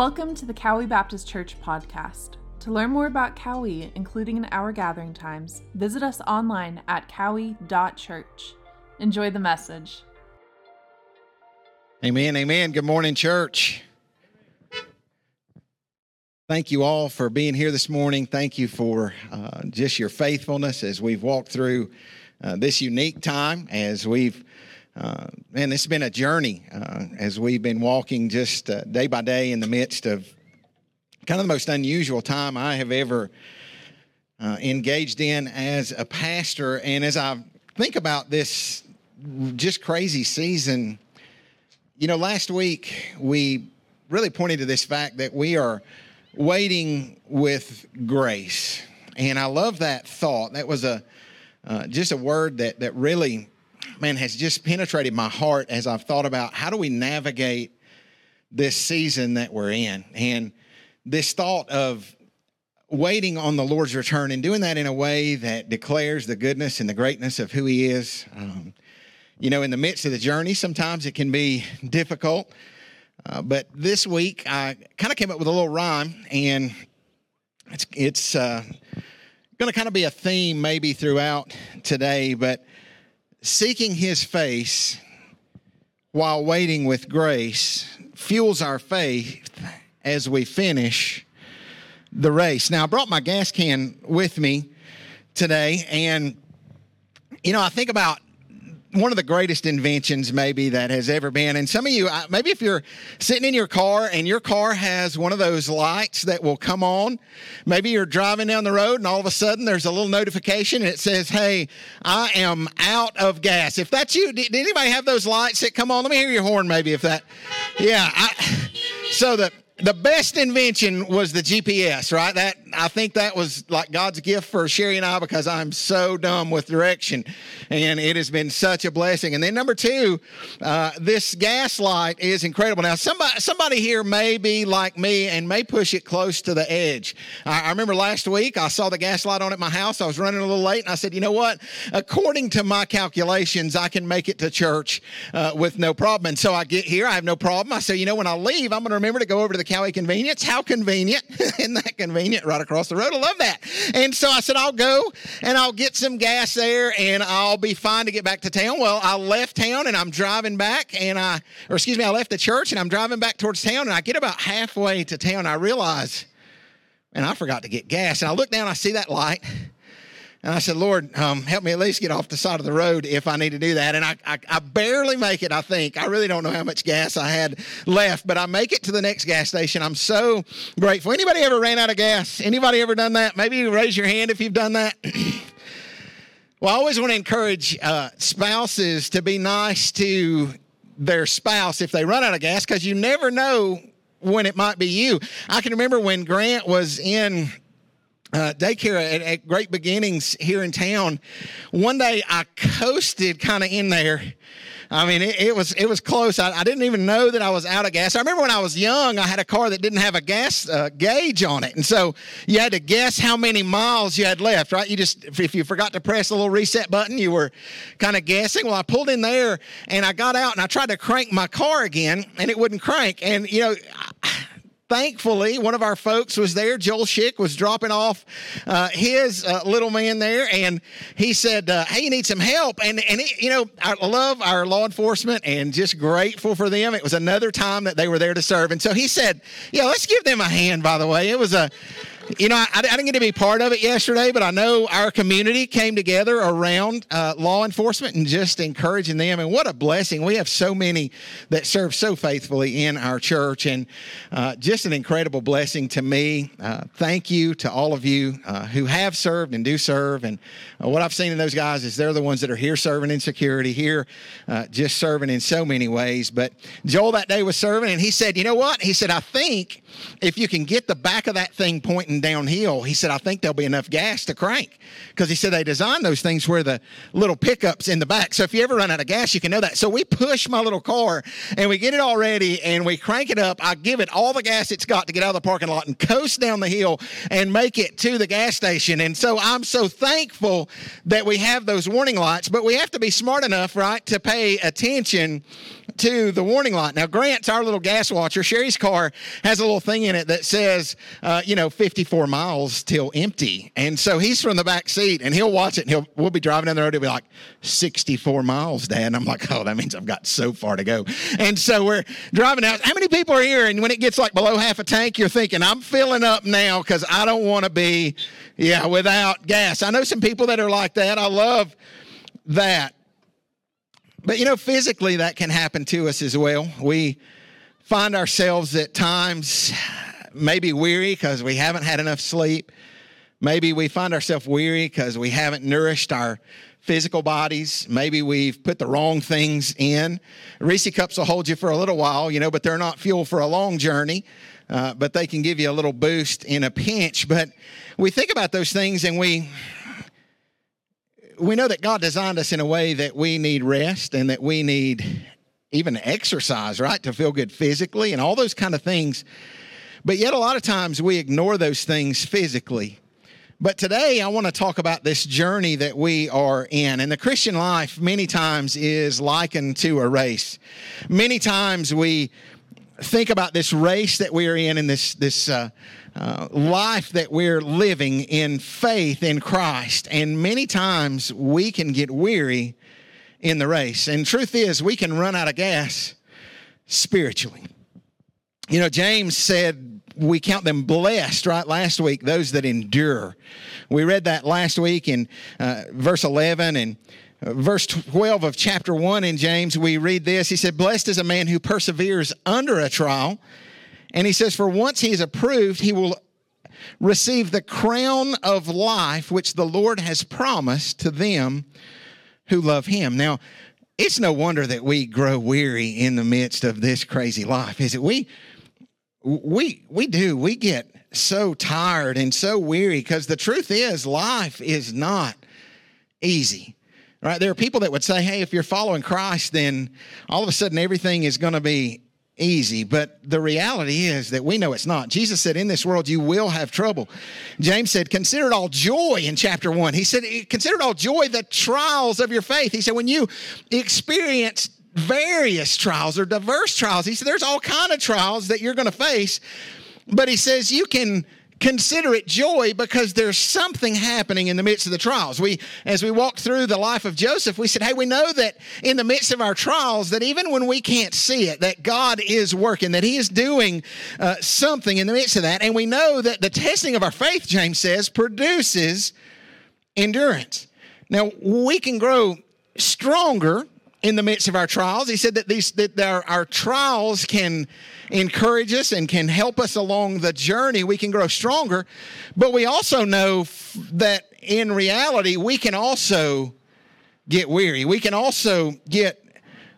Welcome to the Cowee Baptist Church podcast. To learn more about Cowee, including in our gathering times, visit us online at cowee.church. Enjoy the message. Amen, amen. Good morning, church. Thank you all for being here this morning. Thank you for uh, just your faithfulness as we've walked through uh, this unique time, as we've uh, man, it's been a journey uh, as we've been walking just uh, day by day in the midst of kind of the most unusual time I have ever uh, engaged in as a pastor. And as I think about this just crazy season, you know, last week we really pointed to this fact that we are waiting with grace. And I love that thought. That was a uh, just a word that that really man, has just penetrated my heart as I've thought about how do we navigate this season that we're in. And this thought of waiting on the Lord's return and doing that in a way that declares the goodness and the greatness of who He is. Um, you know, in the midst of the journey, sometimes it can be difficult. Uh, but this week, I kind of came up with a little rhyme, and it's it's uh, going to kind of be a theme maybe throughout today. But seeking his face while waiting with grace fuels our faith as we finish the race. Now, I brought my gas can with me today, and you know, I think about one of the greatest inventions maybe that has ever been. And some of you, maybe if you're sitting in your car and your car has one of those lights that will come on, maybe you're driving down the road and all of a sudden there's a little notification and it says, Hey, I am out of gas. If that's you, did anybody have those lights that come on? Let me hear your horn maybe if that, yeah. I, so the, the best invention was the GPS, right? That I think that was like God's gift for Sherry and I because I'm so dumb with direction, and it has been such a blessing. And then number two, uh, this gas light is incredible. Now somebody somebody here may be like me and may push it close to the edge. I, I remember last week I saw the gas light on at my house. I was running a little late, and I said, you know what? According to my calculations, I can make it to church uh, with no problem. And so I get here, I have no problem. I say, you know, when I leave, I'm going to remember to go over to the Cowee Convenience. How convenient! Isn't that convenient? Right across the road. I love that. And so I said, I'll go and I'll get some gas there and I'll be fine to get back to town. Well, I left town and I'm driving back and I, or excuse me, I left the church and I'm driving back towards town and I get about halfway to town. I realize, and I forgot to get gas. And I look down, I see that light. And I said, Lord, um, help me at least get off the side of the road if I need to do that. And I, I, I, barely make it, I think. I really don't know how much gas I had left, but I make it to the next gas station. I'm so grateful. Anybody ever ran out of gas? Anybody ever done that? Maybe raise your hand if you've done that. well, I always want to encourage uh, spouses to be nice to their spouse if they run out of gas because you never know when it might be you. I can remember when Grant was in uh, daycare at, at, Great Beginnings here in town. One day I coasted kind of in there. I mean, it, it, was it was close. I, I, didn't even know that I was out of gas. I remember when I was young, I had a car that didn't have a gas uh, gauge on it, and so you had to guess how many miles you had left. Right? You just if you forgot to press the little reset button, you were kind of guessing. Well, I pulled in there and I got out and I tried to crank my car again, and it wouldn't crank. And you know. Thankfully, one of our folks was there. Joel Schick was dropping off uh, his uh, little man there, and he said, uh, "Hey, you need some help." And and you know, I love our law enforcement, and just grateful for them. It was another time that they were there to serve, and so he said, "Yeah, let's give them a hand." By the way, it was a you know, I, I, didn't get to be part of it yesterday, but I know our community came together around uh, law enforcement and just encouraging them. And what a blessing. We have so many that serve so faithfully in our church, and uh, just an incredible blessing to me. Uh, thank you to all of you uh, who have served and do serve. And uh, what I've seen in those guys is they're the ones that are here serving in security, here uh, just serving in so many ways. But Joel that day was serving, and he said, You know what? He said, I think if you can get the back of that thing pointing downhill, he said, I think there'll be enough gas to crank. Because he said they designed those things where the little pickups in the back. So if you ever run out of gas, you can know that. So we push my little car and we get it all ready and we crank it up. I give it all the gas it's got to get out of the parking lot and coast down the hill and make it to the gas station. And so I'm so thankful that we have those warning lights, but we have to be smart enough, right, to pay attention to the warning light. Now, Grant's our little gas watcher. Sherry's car has a little thing in it that says, uh, you know, 54 miles till empty. And so he's from the back seat and he'll watch it and he'll, we'll be driving down the road. He'll be like, 64 miles, Dad. And I'm like, oh, that means I've got so far to go. And so we're driving out. How many people are here? And when it gets like below half a tank, you're thinking, I'm filling up now because I don't want to be, yeah, without gas. I know some people that are like that. I love that. But you know, physically, that can happen to us as well. We find ourselves at times maybe weary because we haven't had enough sleep. Maybe we find ourselves weary because we haven't nourished our physical bodies. Maybe we've put the wrong things in. Reese cups will hold you for a little while, you know, but they're not fuel for a long journey. Uh, but they can give you a little boost in a pinch. But we think about those things and we we know that God designed us in a way that we need rest and that we need even exercise, right, to feel good physically and all those kind of things. But yet, a lot of times we ignore those things physically. But today, I want to talk about this journey that we are in. And the Christian life, many times, is likened to a race. Many times we think about this race that we are in and this, this, uh, uh, life that we're living in faith in Christ. And many times we can get weary in the race. And truth is, we can run out of gas spiritually. You know, James said, we count them blessed, right? Last week, those that endure. We read that last week in uh, verse 11 and uh, verse 12 of chapter 1 in James. We read this. He said, Blessed is a man who perseveres under a trial and he says, For once he is approved, he will receive the crown of life which the Lord has promised to them who love him. Now, it's no wonder that we grow weary in the midst of this crazy life, is it? We we we do. We get so tired and so weary because the truth is life is not easy. Right? There are people that would say, "Hey, if you're following Christ, then all of a sudden everything is going to be easy. But the reality is that we know it's not. Jesus said, In this world you will have trouble. James said, Consider it all joy in chapter one. He said, Consider it all joy the trials of your faith. He said, When you experience various trials or diverse trials, he said, There's all kind of trials that you're going to face. But he says, You can consider it joy because there's something happening in the midst of the trials. We, as we walked through the life of Joseph, we said, hey, we know that in the midst of our trials, that even when we can't see it, that God is working, that He is doing uh, something in the midst of that. And we know that the testing of our faith, James says, produces endurance. Now, we can grow stronger in the midst of our trials. He said that these that our, our trials can encourage us and can help us along the journey. We can grow stronger, but we also know that in reality we can also get weary. We can also get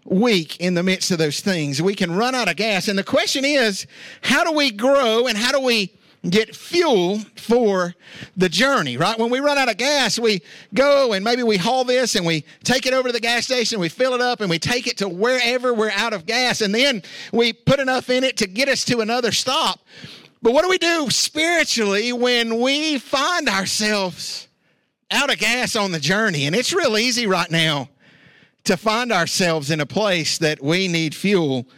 weak in the midst of those things. We can run out of gas. And the question is, how do we grow and how do we get fuel for the journey, right? When we run out of gas, we go and maybe we haul this and we take it over to the gas station, we fill it up and we take it to wherever we're out of gas, and then we put enough in it to get us to another stop. But what do we do spiritually when we find ourselves out of gas on the journey? And it's real easy right now to find ourselves in a place that we need fuel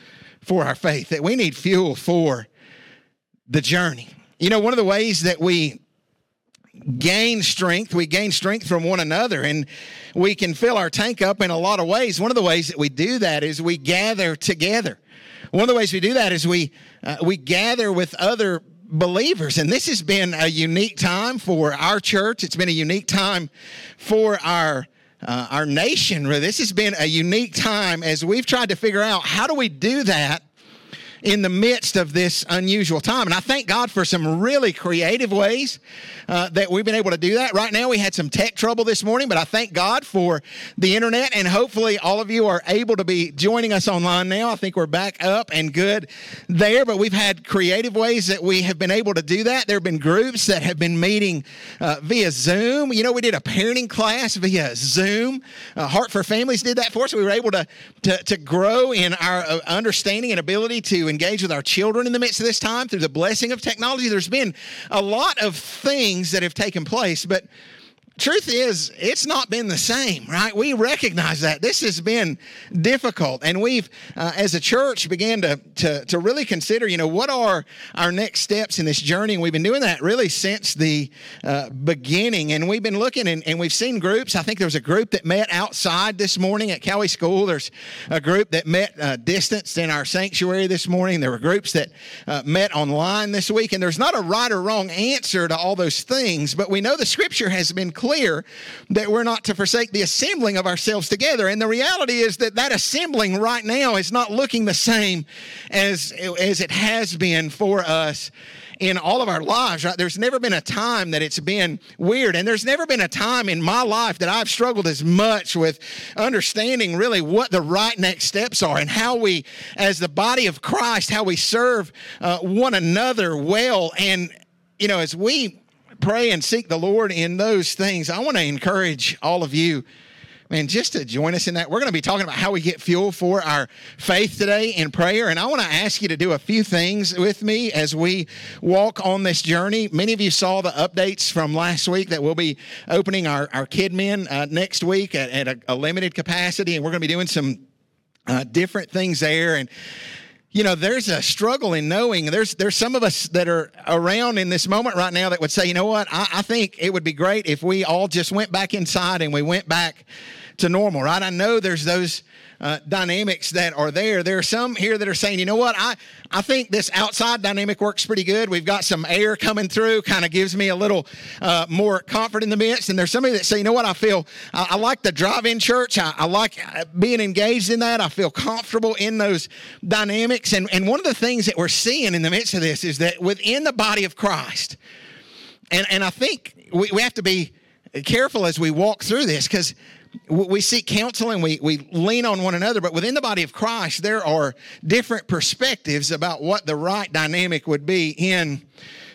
for our faith, that we need fuel for the journey. You know, one of the ways that we gain strength, we gain strength from one another, and we can fill our tank up in a lot of ways. One of the ways that we do that is we gather together. One of the ways we do that is we uh, we gather with other believers, and this has been a unique time for our church. It's been a unique time for our uh, our nation. This has been a unique time as we've tried to figure out how do we do that in the midst of this unusual time. And I thank God for some really creative ways uh, that we've been able to do that. Right now, we had some tech trouble this morning, but I thank God for the internet. And hopefully, all of you are able to be joining us online now. I think we're back up and good there, but we've had creative ways that we have been able to do that. There have been groups that have been meeting uh, via Zoom. You know, we did a parenting class via Zoom. Uh, Heart for Families did that for us. We were able to, to, to grow in our uh, understanding and ability to engage with our children in the midst of this time through the blessing of technology. There's been a lot of things that have taken place, but truth is, it's not been the same, right? We recognize that. This has been difficult. And we've, uh, as a church, began to, to, to really consider, you know, what are our next steps in this journey? And we've been doing that really since the uh, beginning. And we've been looking and, and we've seen groups. I think there was a group that met outside this morning at Cowee School. There's a group that met uh, distanced in our sanctuary this morning. There were groups that uh, met online this week. And there's not a right or wrong answer to all those things, but we know the scripture has been clear clear that we're not to forsake the assembling of ourselves together. And the reality is that that assembling right now is not looking the same as, as it has been for us in all of our lives, right? There's never been a time that it's been weird. And there's never been a time in my life that I've struggled as much with understanding really what the right next steps are and how we, as the body of Christ, how we serve uh, one another well. And, you know, as we pray and seek the Lord in those things, I want to encourage all of you, man, just to join us in that. We're going to be talking about how we get fuel for our faith today in prayer. And I want to ask you to do a few things with me as we walk on this journey. Many of you saw the updates from last week that we'll be opening our, our KidMin uh, next week at, at a, a, limited capacity. And we're going to be doing some uh, different things there. And you know, there's a struggle in knowing. There's there's some of us that are around in this moment right now that would say, you know what, I, I think it would be great if we all just went back inside and we went back to normal, right? I know there's those uh, dynamics that are there. There are some here that are saying, you know what, I, I think this outside dynamic works pretty good. We've got some air coming through, kind of gives me a little uh, more comfort in the midst. And there's somebody that say, you know what, I feel, I, I like the drive-in church. I, I, like uh, being engaged in that. I feel comfortable in those dynamics. And, and one of the things that we're seeing in the midst of this is that within the body of Christ, and, and I think we, we have to be careful as we walk through this because we seek counsel and we, we lean on one another, but within the body of Christ, there are different perspectives about what the right dynamic would be in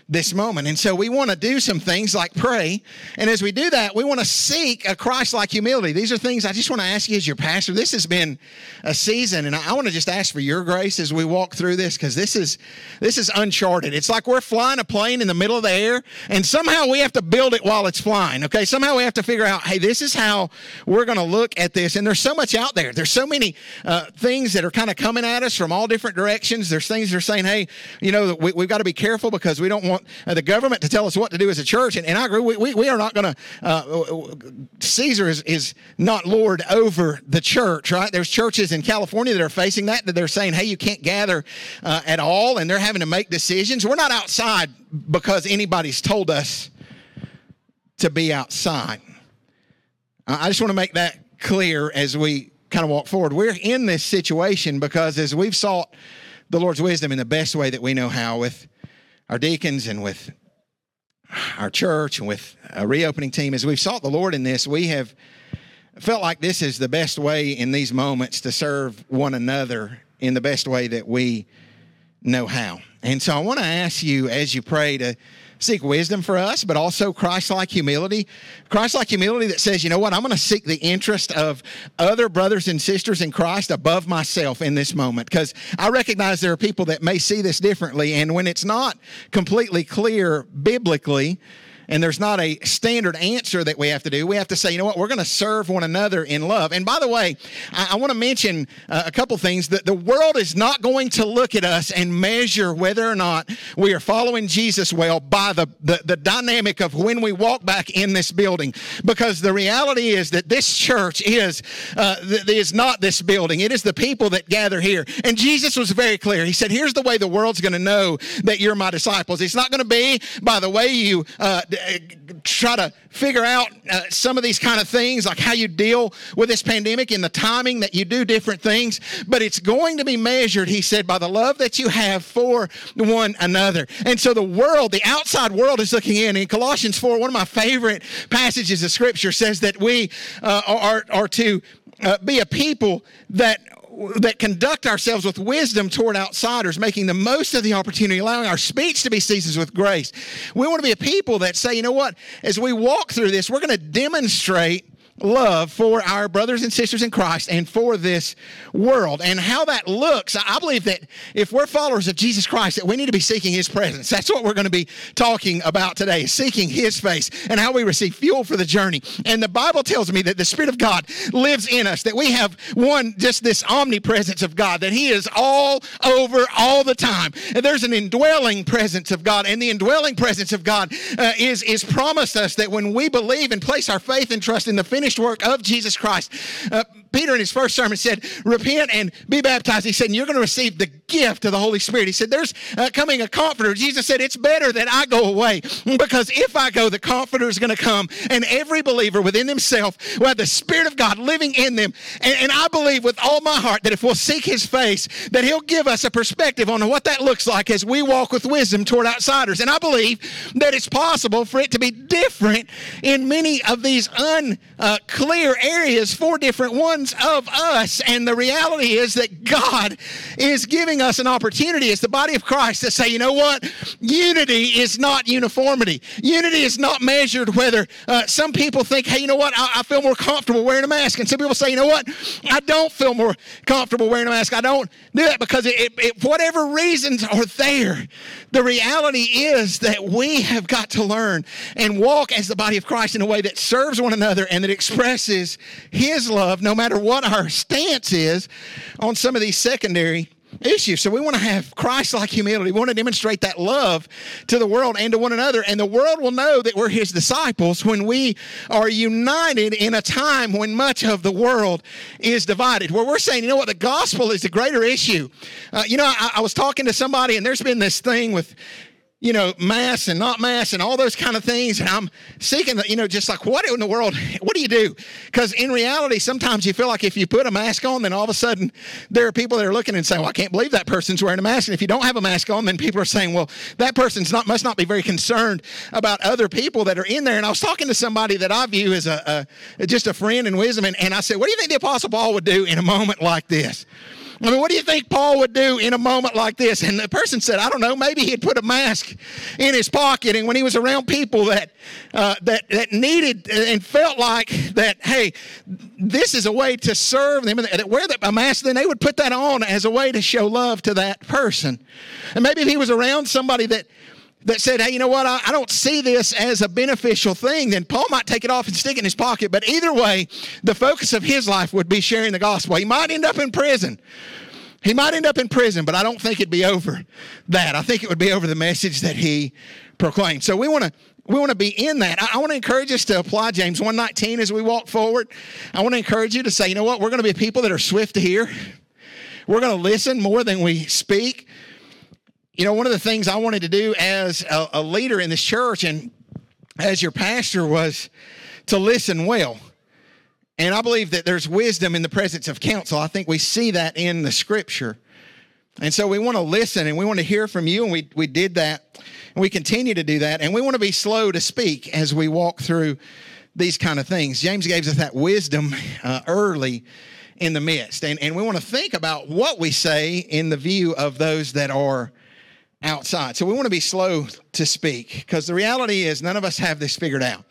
this moment. And so we want to do some things like pray. And as we do that, we want to seek a Christ like humility. These are things I just want to ask you as your pastor. This has been a season, and I want to just ask for your grace as we walk through this because this is this is uncharted. It's like we're flying a plane in the middle of the air, and somehow we have to build it while it's flying. Okay, somehow we have to figure out, hey, this is how we're going to look at this. And there's so much out there. There's so many uh, things that are kind of coming at us from all different directions. There's things that are saying, hey, you know, we, we've got to be careful because we don't want want uh, the government to tell us what to do as a church. And, and I agree, we, we, we are not going to, uh, Caesar is, is not Lord over the church, right? There's churches in California that are facing that, that they're saying, hey, you can't gather uh, at all, and they're having to make decisions. We're not outside because anybody's told us to be outside. I just want to make that clear as we kind of walk forward. We're in this situation because as we've sought the Lord's wisdom in the best way that we know how with our deacons and with our church and with a reopening team, as we've sought the Lord in this, we have felt like this is the best way in these moments to serve one another in the best way that we know how. And so I want to ask you as you pray to seek wisdom for us, but also Christ like humility. Christ like humility that says, you know what, I'm going to seek the interest of other brothers and sisters in Christ above myself in this moment. Because I recognize there are people that may see this differently. And when it's not completely clear biblically, and there's not a standard answer that we have to do. We have to say, you know what, we're going to serve one another in love. And by the way, I, I want to mention uh, a couple things that the world is not going to look at us and measure whether or not we are following Jesus well by the, the, the dynamic of when we walk back in this building. Because the reality is that this church is, uh, th- is not this building, it is the people that gather here. And Jesus was very clear. He said, here's the way the world's going to know that you're my disciples. It's not going to be by the way you uh, try to figure out uh, some of these kind of things, like how you deal with this pandemic and the timing that you do different things. But it's going to be measured, he said, by the love that you have for one another. And so the world, the outside world, is looking in. In Colossians 4, one of my favorite passages of Scripture says that we uh, are, are to uh, be a people that that conduct ourselves with wisdom toward outsiders, making the most of the opportunity, allowing our speech to be seasoned with grace. We want to be a people that say, you know what, as we walk through this, we're going to demonstrate love for our brothers and sisters in Christ and for this world. And how that looks, I believe that if we're followers of Jesus Christ, that we need to be seeking his presence. That's what we're going to be talking about today, seeking his face and how we receive fuel for the journey. And the Bible tells me that the Spirit of God lives in us, that we have one, just this omnipresence of God, that he is all over all the time. And there's an indwelling presence of God. And the indwelling presence of God uh, is, is promised us that when we believe and place our faith and trust in the finished finished work of Jesus Christ. Uh, Peter in his first sermon said, Repent and be baptized. He said, and You're going to receive the gift of the Holy Spirit. He said, There's uh, coming a comforter. Jesus said, It's better that I go away because if I go, the comforter is going to come, and every believer within themselves will have the Spirit of God living in them. And, and I believe with all my heart that if we'll seek His face, that He'll give us a perspective on what that looks like as we walk with wisdom toward outsiders. And I believe that it's possible for it to be different in many of these unclear areas for different ones of us. And the reality is that God is giving us an opportunity as the body of Christ to say, you know what? Unity is not uniformity. Unity is not measured whether uh, some people think, hey, you know what? I, I, feel more comfortable wearing a mask. And some people say, you know what? I don't feel more comfortable wearing a mask. I don't do that because it, it, it, whatever reasons are there, the reality is that we have got to learn and walk as the body of Christ in a way that serves one another and that expresses His love no matter matter what our stance is on some of these secondary issues. So we want to have Christ like humility. We want to demonstrate that love to the world and to one another. And the world will know that we're his disciples when we are united in a time when much of the world is divided. Where we're saying, you know what, the gospel is the greater issue. Uh, you know, I, I was talking to somebody, and there's been this thing with you know, mass and not mass and all those kind of things. And I'm seeking, that, you know, just like, what in the world, what do you do? Because in reality, sometimes you feel like if you put a mask on, then all of a sudden there are people that are looking and saying, well, I can't believe that person's wearing a mask. And if you don't have a mask on, then people are saying, well, that person's not, must not be very concerned about other people that are in there. And I was talking to somebody that I view as a, a just a friend in wisdom. And, and I said, what do you think the Apostle Paul would do in a moment like this? I mean, what do you think Paul would do in a moment like this? And the person said, I don't know, maybe he'd put a mask in his pocket. And when he was around people that, uh, that, that needed and felt like that, hey, this is a way to serve them, that wear a mask, then they would put that on as a way to show love to that person. And maybe if he was around somebody that that said, hey, you know what, I, I, don't see this as a beneficial thing, then Paul might take it off and stick it in his pocket. But either way, the focus of his life would be sharing the gospel. He might end up in prison. He might end up in prison, but I don't think it'd be over that. I think it would be over the message that he proclaimed. So we want to we want to be in that. I, I want to encourage us to apply James 119 as we walk forward. I want to encourage you to say, you know what, we're going to be people that are swift to hear. We're going to listen more than we speak. You know, one of the things I wanted to do as a, a leader in this church and as your pastor was to listen well. And I believe that there's wisdom in the presence of counsel. I think we see that in the scripture. And so we want to listen and we want to hear from you, and we, we did that. And we continue to do that. And we want to be slow to speak as we walk through these kind of things. James gave us that wisdom uh, early in the midst. And, and we want to think about what we say in the view of those that are outside. So we want to be slow to speak because the reality is none of us have this figured out.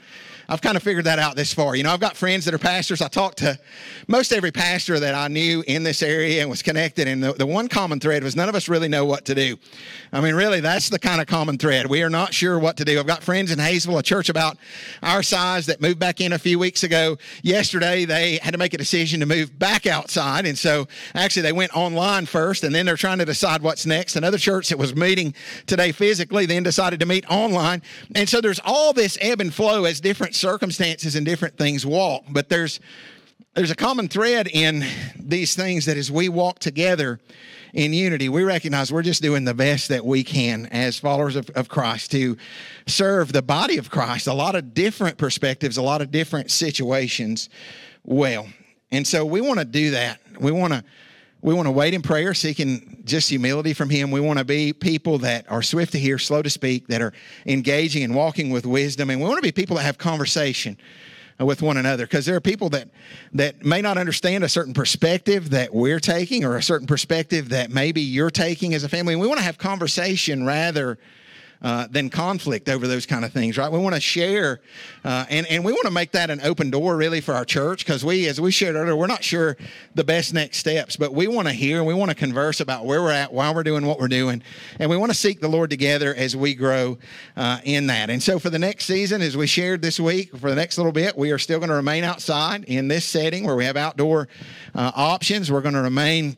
I've kind of figured that out this far. You know, I've got friends that are pastors. I talked to most every pastor that I knew in this area and was connected. And the, the one common thread was none of us really know what to do. I mean, really, that's the kind of common thread. We are not sure what to do. I've got friends in Hayesville, a church about our size that moved back in a few weeks ago. Yesterday, they had to make a decision to move back outside. And so actually, they went online first and then they're trying to decide what's next. Another church that was meeting today physically then decided to meet online. And so there's all this ebb and flow as different circumstances and different things walk. But there's there's a common thread in these things that as we walk together in unity, we recognize we're just doing the best that we can as followers of, of Christ to serve the body of Christ, a lot of different perspectives, a lot of different situations well. And so we want to do that. We want to we want to wait in prayer, seeking just humility from Him. We want to be people that are swift to hear, slow to speak, that are engaging and walking with wisdom. And we want to be people that have conversation with one another because there are people that that may not understand a certain perspective that we're taking or a certain perspective that maybe you're taking as a family and we want to have conversation rather uh, than conflict over those kind of things, right? We want to share, uh, and and we want to make that an open door really for our church because we, as we shared earlier, we're not sure the best next steps, but we want to hear and we want to converse about where we're at, why we're doing what we're doing, and we want to seek the Lord together as we grow uh, in that. And so for the next season, as we shared this week, for the next little bit, we are still going to remain outside in this setting where we have outdoor uh, options. We're going to remain.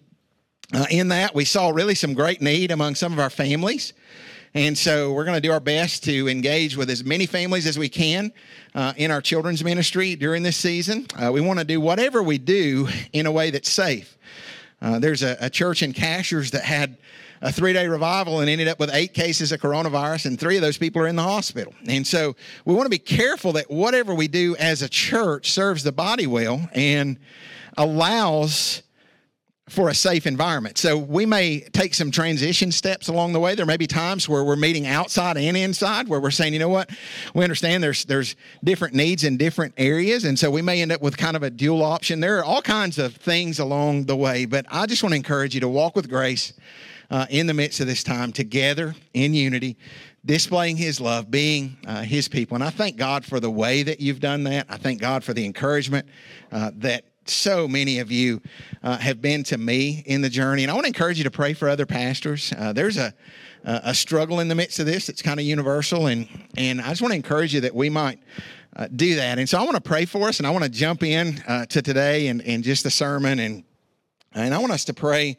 Uh, in that, we saw really some great need among some of our families. And so we're going to do our best to engage with as many families as we can uh, in our children's ministry during this season. Uh, we want to do whatever we do in a way that's safe. Uh, there's a, a, church in Cashiers that had a three day revival and ended up with eight cases of coronavirus, and three of those people are in the hospital. And so we want to be careful that whatever we do as a church serves the body well and allows for a safe environment. So we may take some transition steps along the way. There may be times where we're meeting outside and inside where we're saying, you know what, we understand there's there's different needs in different areas, and so we may end up with kind of a dual option. There are all kinds of things along the way, but I just want to encourage you to walk with grace uh, in the midst of this time together in unity. Displaying his love, being uh, his people. And I thank God for the way that you've done that. I thank God for the encouragement uh, that so many of you uh, have been to me in the journey. And I want to encourage you to pray for other pastors. Uh, there's a, a struggle in the midst of this that's kind of universal. And, and I just want to encourage you that we might uh, do that. And so I want to pray for us and I want to jump in uh, to today and, and just the sermon. And, and I want us to pray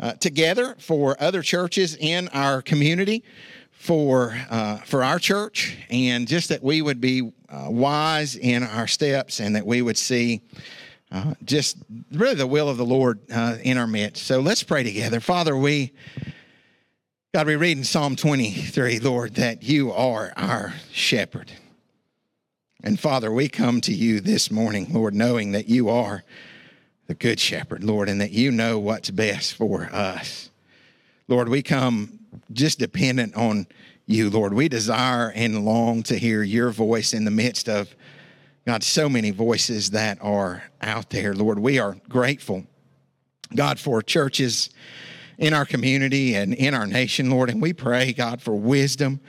uh, together for other churches in our community. For uh, for our church, and just that we would be wise in our steps, and that we would see uh, just really the will of the Lord uh, in our midst. So let's pray together. Father, we, God, we read in Psalm 23, Lord, that you are our shepherd. And Father, we come to you this morning, Lord, knowing that you are the good shepherd, Lord, and that you know what's best for us. Lord, we come just dependent on you, Lord. We desire and long to hear your voice in the midst of God, so many voices that are out there. Lord, we are grateful, God, for churches in our community and in our nation, Lord. And we pray, God, for wisdom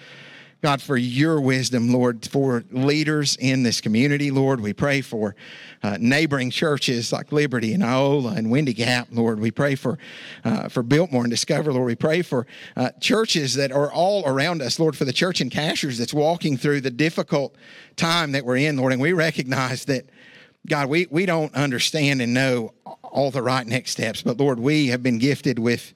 God, for your wisdom, Lord, for leaders in this community, Lord. We pray for uh, neighboring churches like Liberty and Iola and Windy Gap, Lord. We pray for, uh, for Biltmore and Discover, Lord. We pray for uh, churches that are all around us, Lord, for the church in Cashiers that's walking through the difficult time that we're in, Lord. And we recognize that, God, we, we don't understand and know all the right next steps, but Lord, we have been gifted with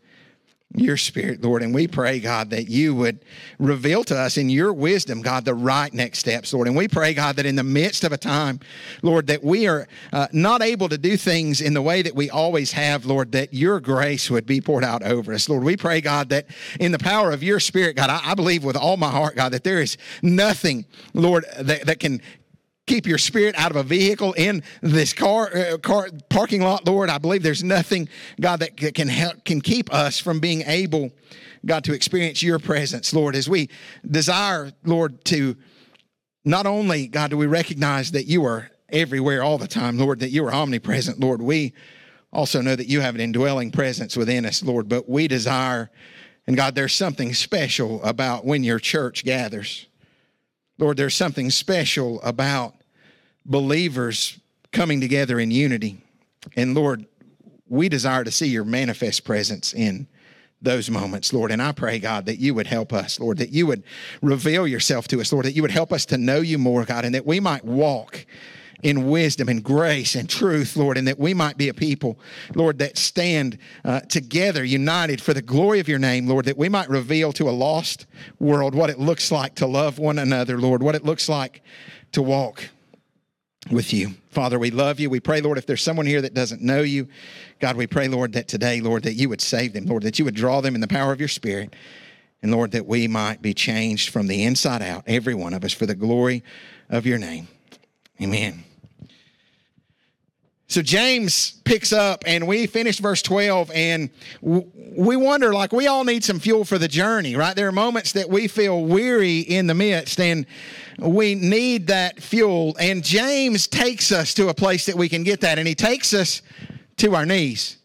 your spirit, Lord. And we pray, God, that you would reveal to us in your wisdom, God, the right next steps, Lord. And we pray, God, that in the midst of a time, Lord, that we are uh, not able to do things in the way that we always have, Lord, that your grace would be poured out over us, Lord. We pray, God, that in the power of your spirit, God, I, I believe with all my heart, God, that there is nothing, Lord, that, that can keep your spirit out of a vehicle in this car, uh, car parking lot, Lord. I believe there's nothing, God, that can help, can keep us from being able, God, to experience your presence, Lord, as we desire, Lord, to not only, God, do we recognize that you are everywhere all the time, Lord, that you are omnipresent, Lord. We also know that you have an indwelling presence within us, Lord, but we desire, and God, there's something special about when your church gathers. Lord, there's something special about believers coming together in unity. And Lord, we desire to see your manifest presence in those moments, Lord. And I pray, God, that you would help us, Lord, that you would reveal yourself to us, Lord, that you would help us to know you more, God, and that we might walk in wisdom and grace and truth, Lord, and that we might be a people, Lord, that stand uh, together, united for the glory of your name, Lord, that we might reveal to a lost world what it looks like to love one another, Lord, what it looks like to walk with you. Father, we love you. We pray, Lord, if there's someone here that doesn't know you, God, we pray, Lord, that today, Lord, that you would save them, Lord, that you would draw them in the power of your Spirit. And Lord, that we might be changed from the inside out, every one of us, for the glory of your name. Amen. So James picks up and we finished verse 12 and we wonder like we all need some fuel for the journey, right? There are moments that we feel weary in the midst and we need that fuel. And James takes us to a place that we can get that and he takes us to our knees.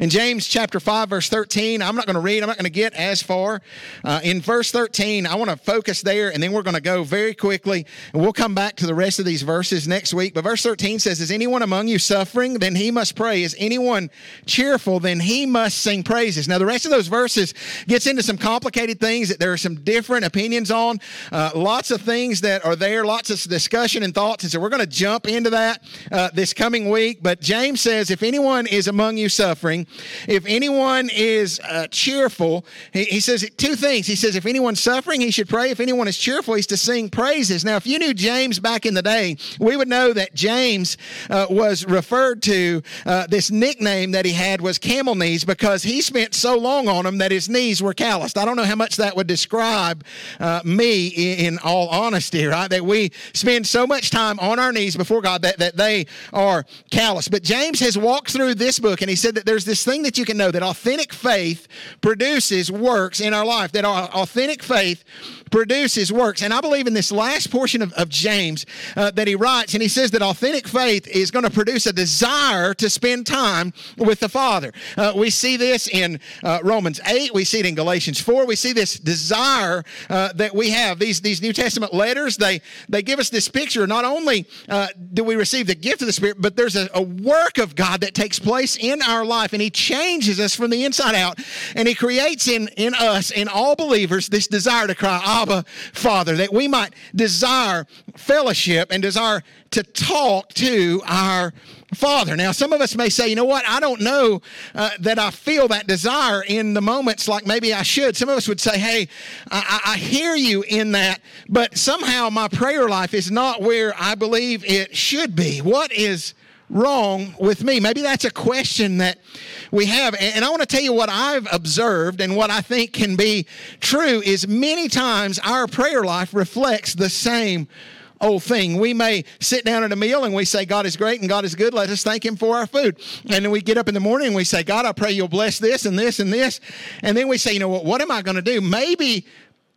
In James chapter 5, verse 13, I'm not going to read, I'm not going to get as far. Uh, in verse 13, I want to focus there, and then we're going to go very quickly, and we'll come back to the rest of these verses next week. But verse 13 says, Is anyone among you suffering? Then he must pray. Is anyone cheerful? Then he must sing praises. Now, the rest of those verses gets into some complicated things that there are some different opinions on, uh, lots of things that are there, lots of discussion and thoughts. And so we're going to jump into that uh, this coming week. But James says, If anyone is among you suffering, if anyone is uh, cheerful, he, he, says two things. He says, if anyone's suffering, he should pray. If anyone is cheerful, he's to sing praises. Now, if you knew James back in the day, we would know that James uh, was referred to, uh, this nickname that he had was camel knees because he spent so long on them that his knees were calloused. I don't know how much that would describe uh, me in, in all honesty, right? That we spend so much time on our knees before God that, that they are calloused. But James has walked through this book and he said that there's this thing that you can know that authentic faith produces works in our life, that our authentic faith produces works. And I believe in this last portion of, of James uh, that he writes, and he says that authentic faith is going to produce a desire to spend time with the Father. Uh, we see this in uh, Romans 8, we see it in Galatians 4, we see this desire uh, that we have. These, these New Testament letters, they, they give us this picture. Not only uh, do we receive the gift of the Spirit, but there's a, a work of God that takes place in our life, and he changes us from the inside out, and he creates in, in us, in all believers, this desire to cry, Abba, Father, that we might desire fellowship and desire to talk to our Father. Now, some of us may say, you know what, I don't know uh, that I feel that desire in the moments like maybe I should. Some of us would say, hey, I, I hear you in that, but somehow my prayer life is not where I believe it should be. What is wrong with me? Maybe that's a question that we have. And I want to tell you what I've observed and what I think can be true is many times our prayer life reflects the same old thing. We may sit down at a meal and we say, God is great and God is good. Let us thank Him for our food. And then we get up in the morning and we say, God, I pray you'll bless this and this and this. And then we say, you know what, what am I going to do? Maybe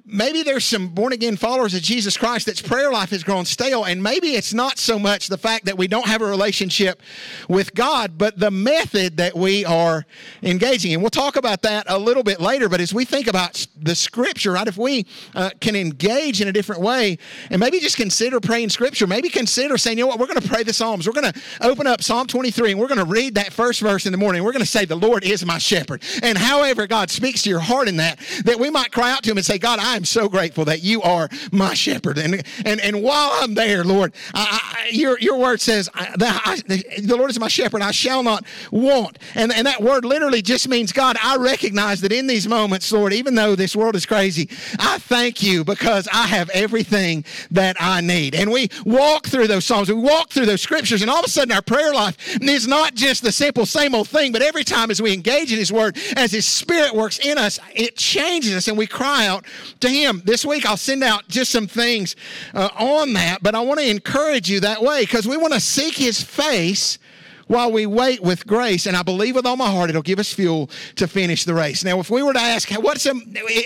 maybe there's some born again followers of Jesus Christ that's prayer life has grown stale. And maybe it's not so much the fact that we don't have a relationship with God, but the method that we are engaging in. We'll talk about that a little bit later. But as we think about the scripture, right, if we uh, can engage in a different way and maybe just consider praying scripture, maybe consider saying, you know what, we're going to pray the Psalms. We're going to open up Psalm 23 and we're going to read that first verse in the morning. We're going to say, the Lord is my shepherd. And however God speaks to your heart in that, that we might cry out to him and say, God, I I'm so grateful that you are my shepherd. And, and, and while I'm there, Lord, I, I, your, your word says, that the Lord is my shepherd, I shall not want. And, and that word literally just means, God, I recognize that in these moments, Lord, even though this world is crazy, I thank you because I have everything that I need. And we walk through those Psalms, we walk through those scriptures, and all of a sudden our prayer life is not just the simple same old thing, but every time as we engage in His Word, as His Spirit works in us, it changes us and we cry out to Him this week I'll send out just some things uh, on that, but I want to encourage you that way because we want to seek His face while we wait with grace. And I believe with all my heart it'll give us fuel to finish the race. Now, if we were to ask, what's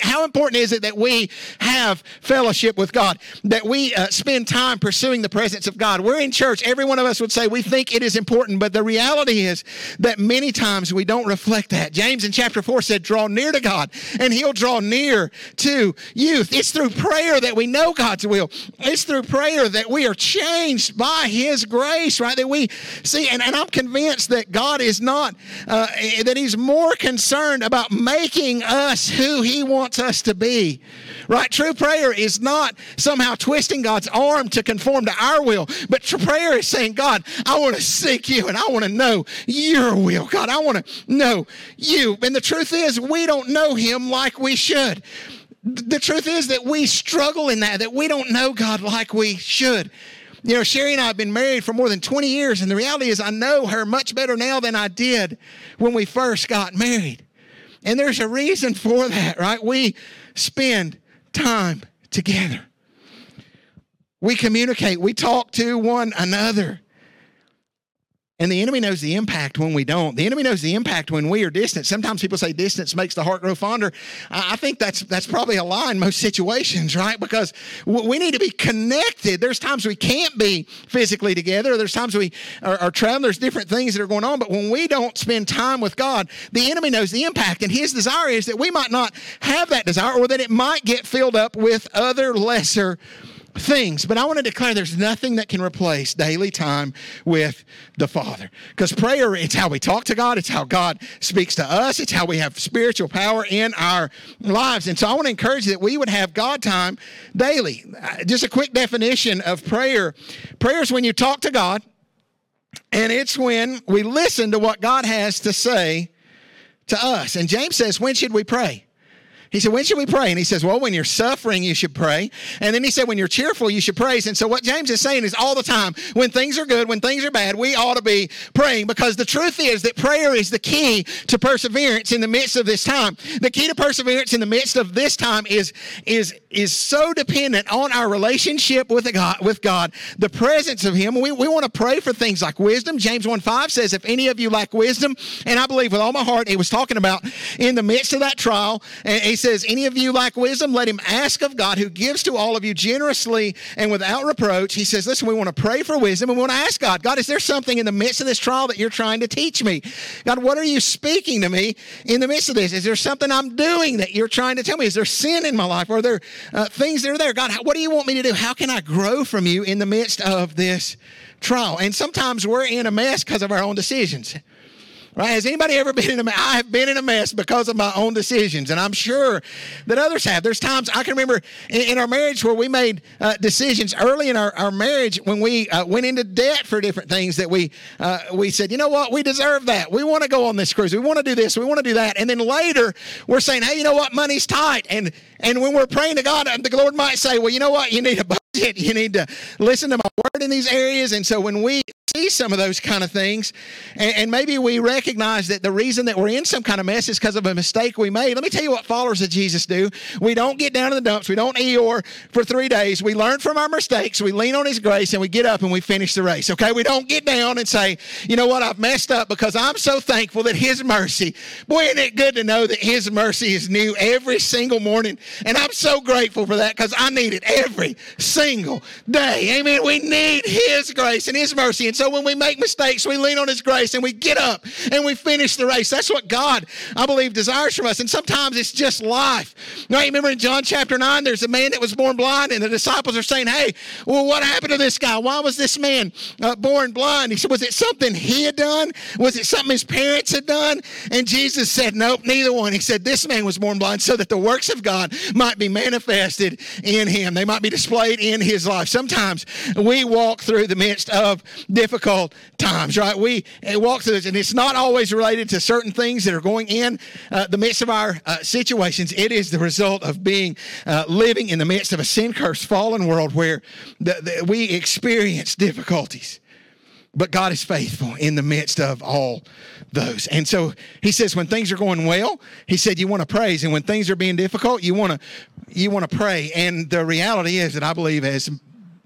how important is it that we have fellowship with God, that we uh, spend time pursuing the presence of God? We're in church. Every one of us would say we think it is important, but the reality is that many times we don't reflect that. James in chapter 4 said, Draw near to God, and He'll draw near to youth. It's through prayer that we know God's will. It's through prayer that we are changed by His grace, right? That we see, and, and I'm convinced that God is not, uh, that He's more concerned about making us who He wants us to be. Right? True prayer is not somehow twisting God's arm to conform to our will, but true prayer is saying, God, I want to seek you and I want to know your will. God, I want to know you. And the truth is, we don't know Him like we should. The truth is that we struggle in that, that we don't know God like we should. You know, Sherry and I have been married for more than 20 years, and the reality is I know her much better now than I did when we first got married. And there's a reason for that, right? We spend time together. We communicate, we talk to one another. And the enemy knows the impact when we don't. The enemy knows the impact when we are distant. Sometimes people say distance makes the heart grow fonder. I think that's that's probably a lie in most situations, right? Because we need to be connected. There's times we can't be physically together. There's times we are, are traveling. There's different things that are going on. But when we don't spend time with God, the enemy knows the impact. And his desire is that we might not have that desire or that it might get filled up with other lesser things. But I want to declare there's nothing that can replace daily time with the Father. Because prayer, it's how we talk to God, it's how God speaks to us, it's how we have spiritual power in our lives. And so I want to encourage you that we would have God time daily. Uh, just a quick definition of prayer prayer is when you talk to God, and it's when we listen to what God has to say to us. And James says, When should we pray? He said, When should we pray? And he says, Well, when you're suffering, you should pray. And then he said, When you're cheerful, you should praise. And so what James is saying is all the time, when things are good, when things are bad, we ought to be praying because the truth is that prayer is the key to perseverance in the midst of this time. The key to perseverance in the midst of this time is, is, is so dependent on our relationship with God, with God, the presence of Him. We, we want to pray for things like wisdom. James 1 5 says, If any of you lack wisdom, and I believe with all my heart, he was talking about in the midst of that trial, and he says, Any of you lack wisdom, let him ask of God, who gives to all of you generously and without reproach. He says, Listen, we want to pray for wisdom and we want to ask God, God, is there something in the midst of this trial that you're trying to teach me? God, what are you speaking to me in the midst of this? Is there something I'm doing that you're trying to tell me? Is there sin in my life? Are there uh, things that are there? God, what do you want me to do? How can I grow from you in the midst of this trial? And sometimes we're in a mess because of our own decisions. Right? Has anybody ever been in a mess? I have been in a mess because of my own decisions, and I'm sure that others have. There's times I can remember in, in our marriage where we made uh, decisions early in our, our marriage when we uh, went into debt for different things that we uh, we said, you know what, we deserve that. We want to go on this cruise. We want to do this. We want to do that. And then later we're saying, hey, you know what, money's tight. And and when we're praying to God, the Lord might say, well, you know what, you need a budget. You need to listen to my word in these areas. And so when we see some of those kind of things. And, and, maybe we recognize that the reason that we're in some kind of mess is because of a mistake we made. Let me tell you what followers of Jesus do. We don't get down in the dumps. We don't Eeyore for three days. We learn from our mistakes. We lean on His grace and we get up and we finish the race. Okay? We don't get down and say, you know what, I've messed up because I'm so thankful that His mercy, boy, isn't it good to know that His mercy is new every single morning. And I'm so grateful for that because I need it every single day. Amen. We need His grace and His mercy. And so when we make mistakes, we lean on His grace and we get up and we finish the race. That's what God, I believe, desires from us. And sometimes it's just life. Now, you remember in John chapter 9, there's a man that was born blind, and the disciples are saying, Hey, well, what happened to this guy? Why was this man uh, born blind? He said, Was it something he had done? Was it something his parents had done? And Jesus said, Nope, neither one. He said, This man was born blind so that the works of God might be manifested in him, they might be displayed in his life. Sometimes we walk through the midst of difficult times, right? We walk through this, and it's not always related to certain things that are going in uh, the midst of our uh, situations. It is the result of being uh, living in the midst of a sin cursed, fallen world where the, the, we experience difficulties. But God is faithful in the midst of all those. And so he says, when things are going well, he said, you want to praise. And when things are being difficult, you want to you want to pray. And the reality is that I believe as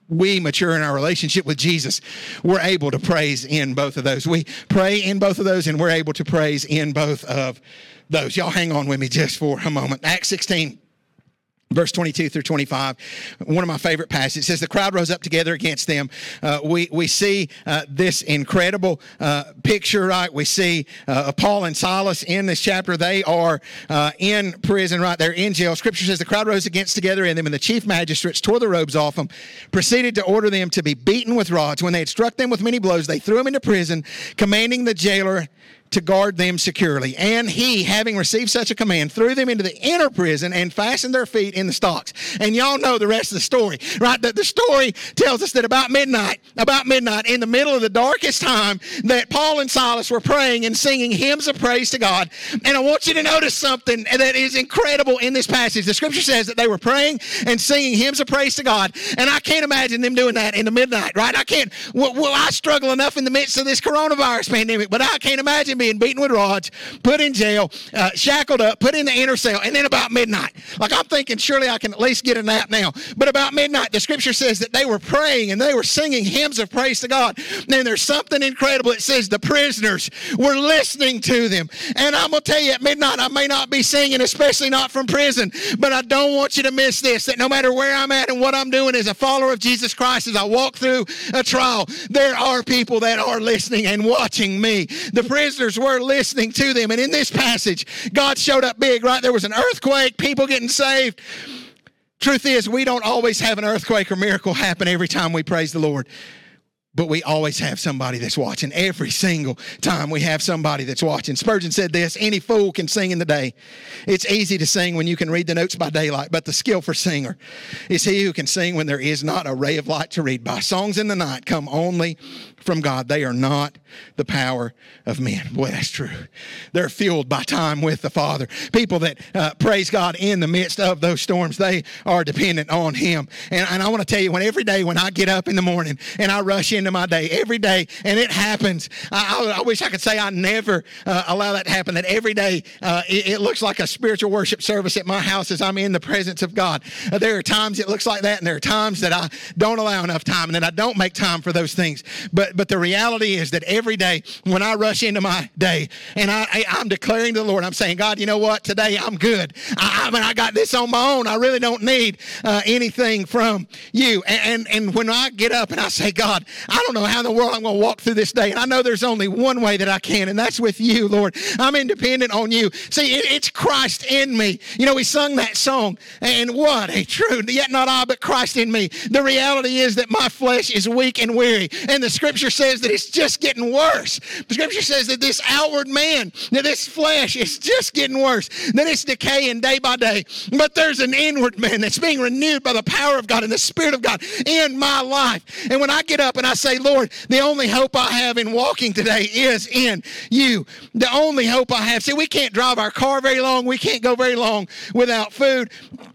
we mature in our relationship with Jesus, we're able to praise in both of those. We pray in both of those, and we're able to praise in both of those. Y'all hang on with me just for a moment. Acts 16 verse 22 through 25 one of my favorite passages. Says the crowd rose up together against them. Uh, we, we see uh, this incredible uh, picture right? We see uh, paul and silas in this chapter. They are uh, in prison right? They're in jail. Scripture says the crowd rose against together in them and the chief magistrates tore the robes off them proceeded to order them to be beaten with rods. When they had struck them with many blows they threw them into prison commanding the jailer to guard them securely. And he, having received such a command, threw them into the inner prison and fastened their feet in the stocks. And y'all know the rest of the story, right? That the story tells us that about midnight, about midnight, in the middle of the darkest time, that Paul and Silas were praying and singing hymns of praise to God. And I want you to notice something that is incredible in this passage. The scripture says that they were praying and singing hymns of praise to God. And I can't imagine them doing that in the midnight, right? I can't, well, I struggle enough in the midst of this coronavirus pandemic, but I can't imagine being beaten with rods, put in jail, uh, shackled up, put in the inner cell, and then about midnight. Like I'm thinking, surely I can at least get a nap now. But about midnight, the scripture says that they were praying and they were singing hymns of praise to God. And there's something incredible. It says the prisoners were listening to them. And I'm going to tell you at midnight, I may not be singing, especially not from prison, but I don't want you to miss this that no matter where I'm at and what I'm doing as a follower of Jesus Christ, as I walk through a trial, there are people that are listening and watching me. The prisoners were listening to them. And in this passage, God showed up big, right? There was an earthquake, people getting saved. Truth is, we don't always have an earthquake or miracle happen every time we praise the Lord. But we always have somebody that's watching. Every single time we have somebody that's watching. Spurgeon said this any fool can sing in the day. It's easy to sing when you can read the notes by daylight, but the skillful singer is he who can sing when there is not a ray of light to read by. Songs in the night come only from God. They are not the power of men. Boy, that's true. They're fueled by time with the Father. People that uh, praise God in the midst of those storms, they are dependent on Him. And, and I want to tell you, when every day when I get up in the morning and I rush into my day, every day, and it happens, I, I, I wish I could say I never uh, allow that to happen, that every day uh, it, it, looks like a spiritual worship service at my house as I'm in the presence of God. Uh, there are times it looks like that, and there are times that I don't allow enough time and that I don't make time for those things. But but the reality is that every day when I rush into my day and I, I am declaring to the Lord, I'm saying, God, you know what? Today I'm good. I, I mean, I got this on my own. I really don't need uh, anything from you. And, and and when I get up and I say, God, I don't know how in the world I'm going to walk through this day, and I know there's only one way that I can, and that's with you, Lord. I'm independent on you. See, it, it's Christ in me. You know, we sung that song, and what a truth. Yet not I, but Christ in me. The reality is that my flesh is weak and weary, and the Scripture Scripture says that it's just getting worse. The Scripture says that this outward man, that this flesh is just getting worse, that it's decaying day by day. But there's an inward man that's being renewed by the power of God and the Spirit of God in my life. And when I get up and I say, Lord, the only hope I have in walking today is in you. The only hope I have. See, we can't drive our car very long. We can't go very long without food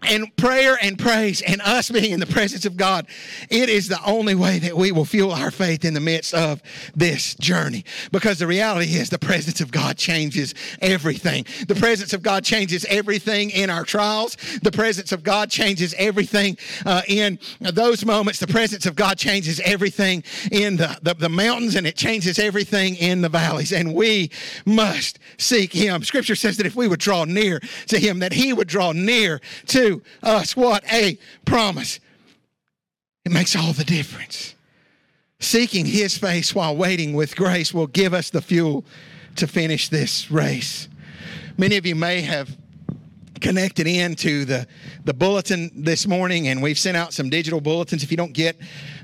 and prayer and praise and us being in the presence of God. It is the only way that we will fuel our faith in the midst midst of this journey. Because the reality is the presence of God changes everything. The presence of God changes everything in our trials. The presence of God changes everything uh, in those moments. The presence of God changes everything in the, the, the mountains and it changes everything in the valleys. And we must seek Him. Scripture says that if we would draw near to Him, that He would draw near to us. What a promise! It makes all the difference. Seeking his face while waiting with grace will give us the fuel to finish this race. Many of you may have connected into the, the bulletin this morning, and we've sent out some digital bulletins. If you don't get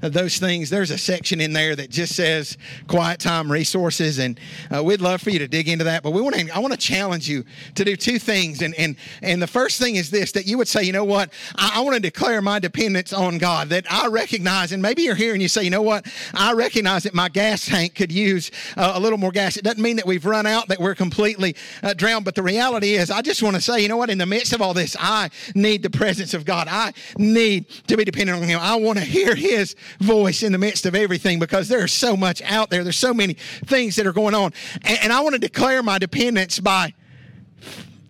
those things, there's a section in there that just says quiet time resources, and uh, we'd love for you to dig into that. But we want to, I want to challenge you to do two things, and and and the first thing is this: that you would say, you know what, I, I want to declare my dependence on God. That I recognize, and maybe you're here and you say, you know what, I recognize that my gas tank could use uh, a little more gas. It doesn't mean that we've run out, that we're completely uh, drowned, but the reality is, I just want to say, you know what, in the midst of all this, I need the presence of God. I need to be dependent on Him. I want to hear His voice in the midst of everything because there's so much out there. There's so many things that are going on. And, and I want to declare my dependence by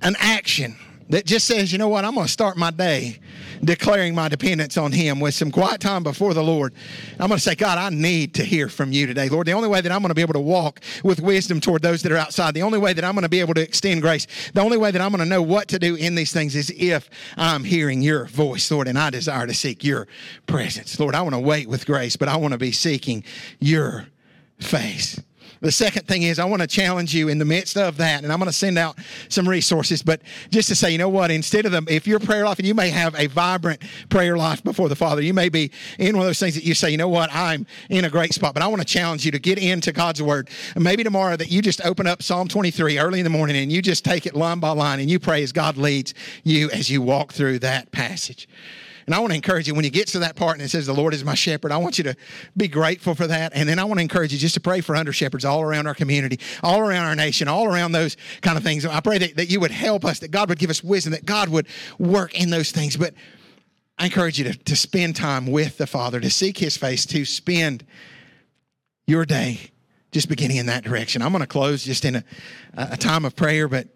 an action that just says, you know what, I'm going to start my day declaring my dependence on Him with some quiet time before the Lord. I'm going to say, God, I need to hear from you today. Lord, the only way that I'm going to be able to walk with wisdom toward those that are outside, the only way that I'm going to be able to extend grace, the only way that I'm going to know what to do in these things is if I'm hearing your voice, Lord, and I desire to seek your presence. Lord, I want to wait with grace, but I want to be seeking your face. The second thing is, I want to challenge you in the midst of that, and I'm going to send out some resources. But just to say, you know what? Instead of them, if your prayer life, and you may have a vibrant prayer life before the Father, you may be in one of those things that you say, you know what? I'm in a great spot. But I want to challenge you to get into God's Word. And maybe tomorrow that you just open up Psalm 23 early in the morning and you just take it line by line and you pray as God leads you as you walk through that passage. And I want to encourage you when you get to that part and it says, The Lord is my shepherd, I want you to be grateful for that. And then I want to encourage you just to pray for under shepherds all around our community, all around our nation, all around those kind of things. I pray that, that you would help us, that God would give us wisdom, that God would work in those things. But I encourage you to, to spend time with the Father, to seek His face, to spend your day just beginning in that direction. I'm going to close just in a, a time of prayer, but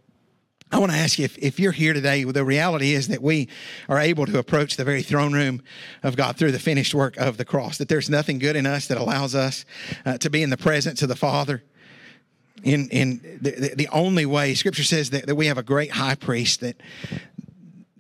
I want to ask you if, if you're here today, the reality is that we are able to approach the very throne room of God through the finished work of the cross, that there's nothing good in us that allows us uh, to be in the presence of the Father. In, in the, the only way, Scripture says that, that we have a great high priest that,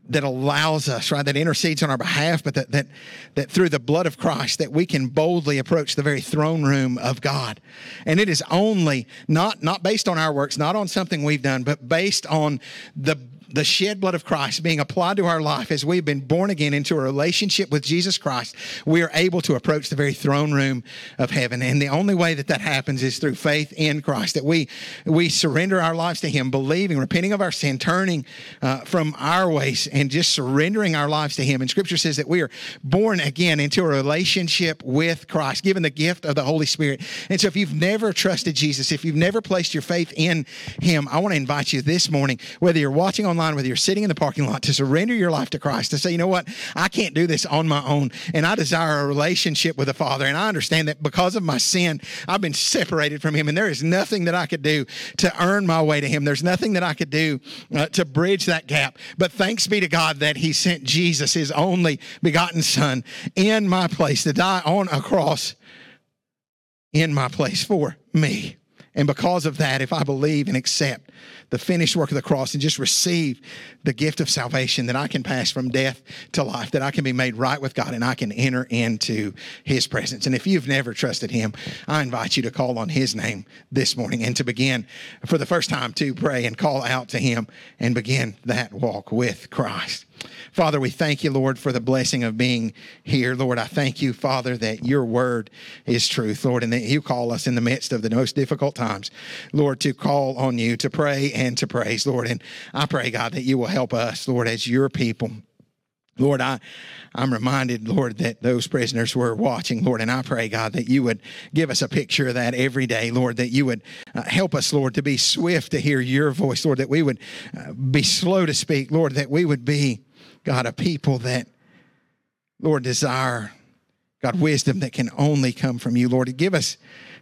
that allows us, right, that intercedes on our behalf, but that, that, that through the blood of Christ, that we can boldly approach the very throne room of God. And it is only not, not based on our works, not on something we've done, but based on the the shed blood of Christ being applied to our life as we've been born again into a relationship with Jesus Christ, we are able to approach the very throne room of heaven. And the only way that that happens is through faith in Christ, that we, we surrender our lives to Him, believing, repenting of our sin, turning uh, from our ways, and just surrendering our lives to Him. And Scripture says that we are born again into a relationship with Christ, given the gift of the Holy Spirit. And so if you've never trusted Jesus, if you've never placed your faith in Him, I want to invite you this morning, whether you're watching on online, whether you're sitting in the parking lot, to surrender your life to Christ, to say, you know what, I can't do this on my own. And I desire a relationship with the Father. And I understand that because of my sin, I've been separated from Him. And there is nothing that I could do to earn my way to Him. There's nothing that I could do uh, to bridge that gap. But thanks be to God that He sent Jesus, His only begotten Son, in my place to die on a cross in my place for me. And because of that, if I believe and accept the finished work of the cross and just receive the gift of salvation, that I can pass from death to life, that I can be made right with God and I can enter into His presence. And if you've never trusted Him, I invite you to call on His name this morning and to begin for the first time to pray and call out to Him and begin that walk with Christ. Father, we thank you, Lord, for the blessing of being here. Lord, I thank you, Father, that your word is truth, Lord, and that you call us in the midst of the most difficult times, Lord, to call on you, to pray and to praise, Lord. And I pray, God, that you will help us, Lord, as your people. Lord, I, I'm reminded, Lord, that those prisoners were watching, Lord, and I pray, God, that you would give us a picture of that every day, Lord, that you would uh, help us, Lord, to be swift to hear your voice, Lord, that we would uh, be slow to speak, Lord, that we would be God, a people that, Lord, desire, God, wisdom that can only come from you, Lord. Give us,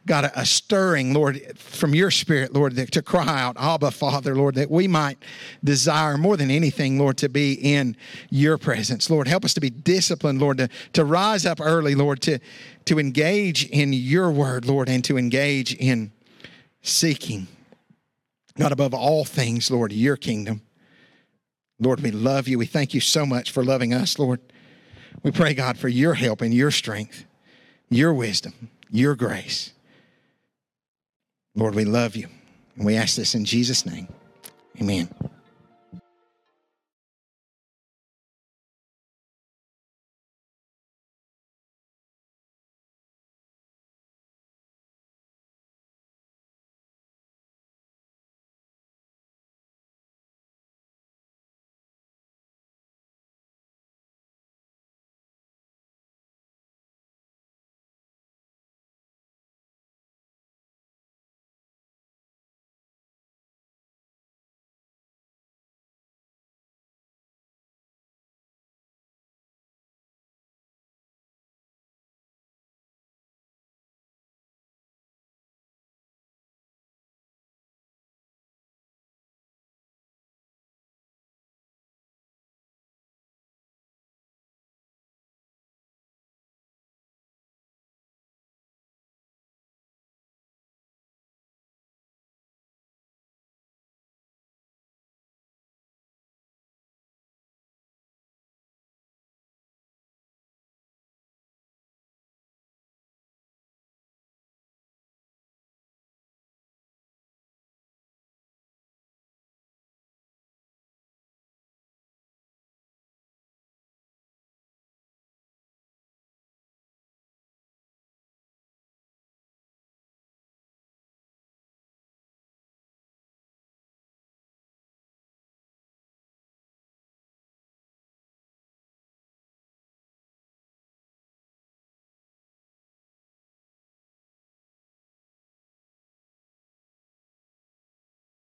God, a, stirring, Lord, from your spirit, Lord, that, to cry out, Abba, Father, Lord, that we might desire more than anything, Lord, to be in your presence. Lord, help us to be disciplined, Lord, to, to rise up early, Lord, to, to engage in your word, Lord, and to engage in seeking, God, above all things, Lord, your kingdom. Lord, we love you. We thank you so much for loving us, Lord. We pray, God, for your help and your strength, your wisdom, your grace. Lord, we love you. And we ask this in Jesus' name. Amen.